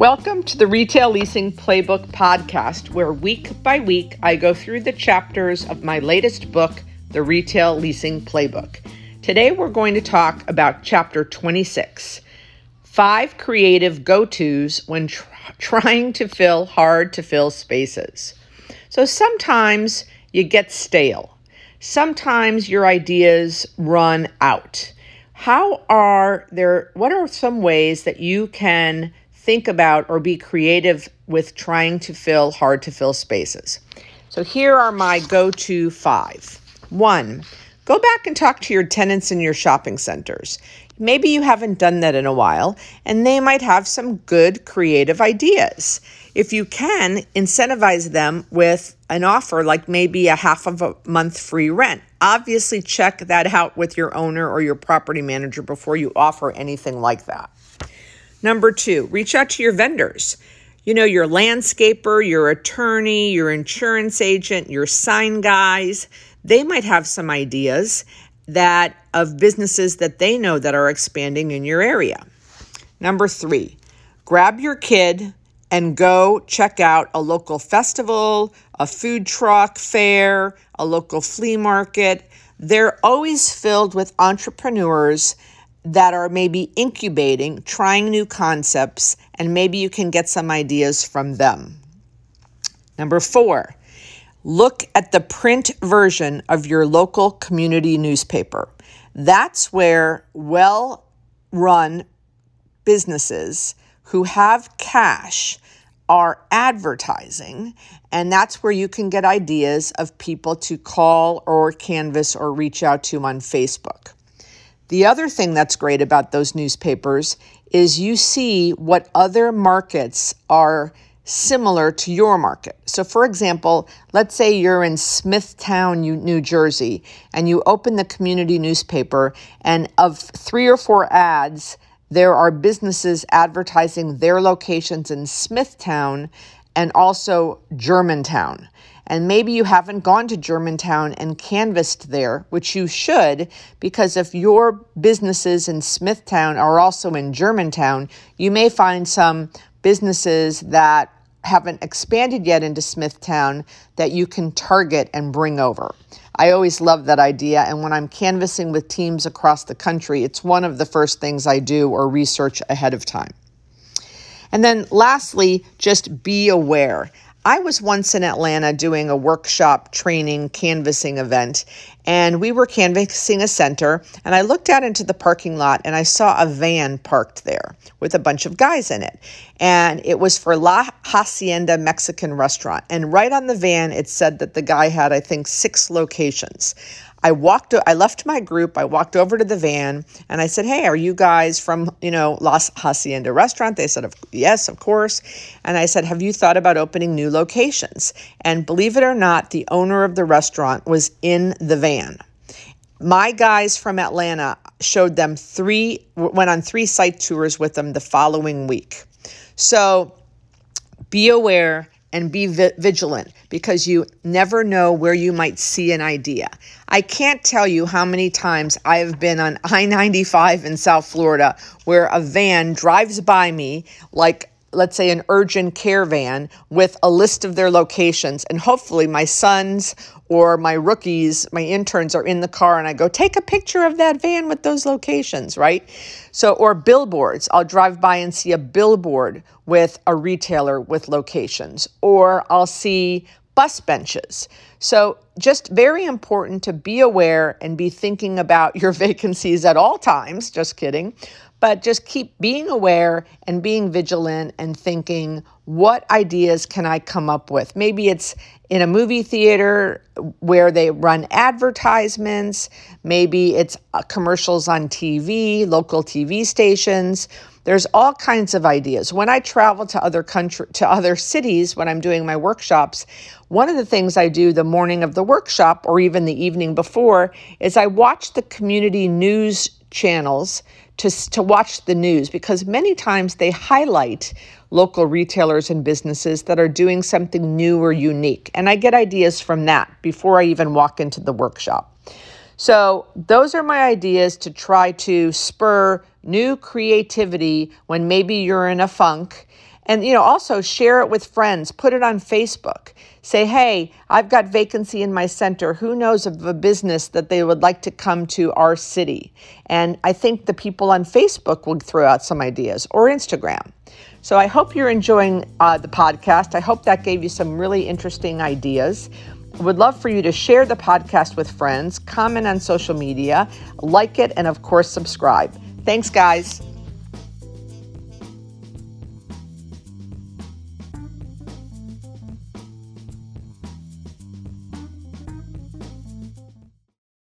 Welcome to the Retail Leasing Playbook podcast, where week by week I go through the chapters of my latest book, The Retail Leasing Playbook. Today we're going to talk about chapter 26 Five Creative Go Tos When tr- Trying to Fill Hard to Fill Spaces. So sometimes you get stale, sometimes your ideas run out. How are there, what are some ways that you can think about or be creative with trying to fill hard to fill spaces. So here are my go to five. One, go back and talk to your tenants in your shopping centers. Maybe you haven't done that in a while, and they might have some good creative ideas. If you can, incentivize them with an offer like maybe a half of a month free rent. Obviously, check that out with your owner or your property manager before you offer anything like that. Number two, reach out to your vendors. You know, your landscaper, your attorney, your insurance agent, your sign guys, they might have some ideas that of businesses that they know that are expanding in your area. Number three, grab your kid and go check out a local festival, a food truck fair, a local flea market. They're always filled with entrepreneurs that are maybe incubating, trying new concepts, and maybe you can get some ideas from them. Number four, look at the print version of your local community newspaper. That's where well run businesses who have cash are advertising, and that's where you can get ideas of people to call or canvas or reach out to on Facebook. The other thing that's great about those newspapers is you see what other markets are similar to your market. So, for example, let's say you're in Smithtown, New Jersey, and you open the community newspaper, and of three or four ads, there are businesses advertising their locations in Smithtown and also Germantown. And maybe you haven't gone to Germantown and canvassed there, which you should, because if your businesses in Smithtown are also in Germantown, you may find some businesses that haven't expanded yet into Smithtown that you can target and bring over. I always love that idea. And when I'm canvassing with teams across the country, it's one of the first things I do or research ahead of time. And then lastly, just be aware. I was once in Atlanta doing a workshop training canvassing event, and we were canvassing a center. And I looked out into the parking lot and I saw a van parked there with a bunch of guys in it. And it was for La Hacienda Mexican restaurant. And right on the van, it said that the guy had, I think, six locations. I walked, I left my group, I walked over to the van and I said, Hey, are you guys from, you know, Las Hacienda restaurant? They said, Yes, of course. And I said, Have you thought about opening new locations? And believe it or not, the owner of the restaurant was in the van. My guys from Atlanta showed them three, went on three site tours with them the following week. So be aware and be vi- vigilant because you never know where you might see an idea. I can't tell you how many times I have been on I 95 in South Florida where a van drives by me like let's say an urgent care van with a list of their locations. And hopefully my sons or my rookies my interns are in the car and i go take a picture of that van with those locations right? So or billboards. I'll drive by and see a billboard with a retailer with locations or i'll see bus benches. So just very important to be aware and be thinking about your vacancies at all times just kidding but just keep being aware and being vigilant and thinking, what ideas can I come up with? Maybe it's in a movie theater where they run advertisements, maybe it's uh, commercials on TV, local TV stations. There's all kinds of ideas. When I travel to other country to other cities when I'm doing my workshops, one of the things I do the morning of the workshop or even the evening before is I watch the community news channels to, to watch the news because many times they highlight local retailers and businesses that are doing something new or unique. And I get ideas from that before I even walk into the workshop. So, those are my ideas to try to spur new creativity when maybe you're in a funk And you know, also share it with friends, put it on Facebook. Say, "Hey, I've got vacancy in my center. Who knows of a business that they would like to come to our city?" And I think the people on Facebook will throw out some ideas or Instagram. So I hope you're enjoying uh, the podcast. I hope that gave you some really interesting ideas. Would love for you to share the podcast with friends, comment on social media, like it, and of course, subscribe. Thanks, guys.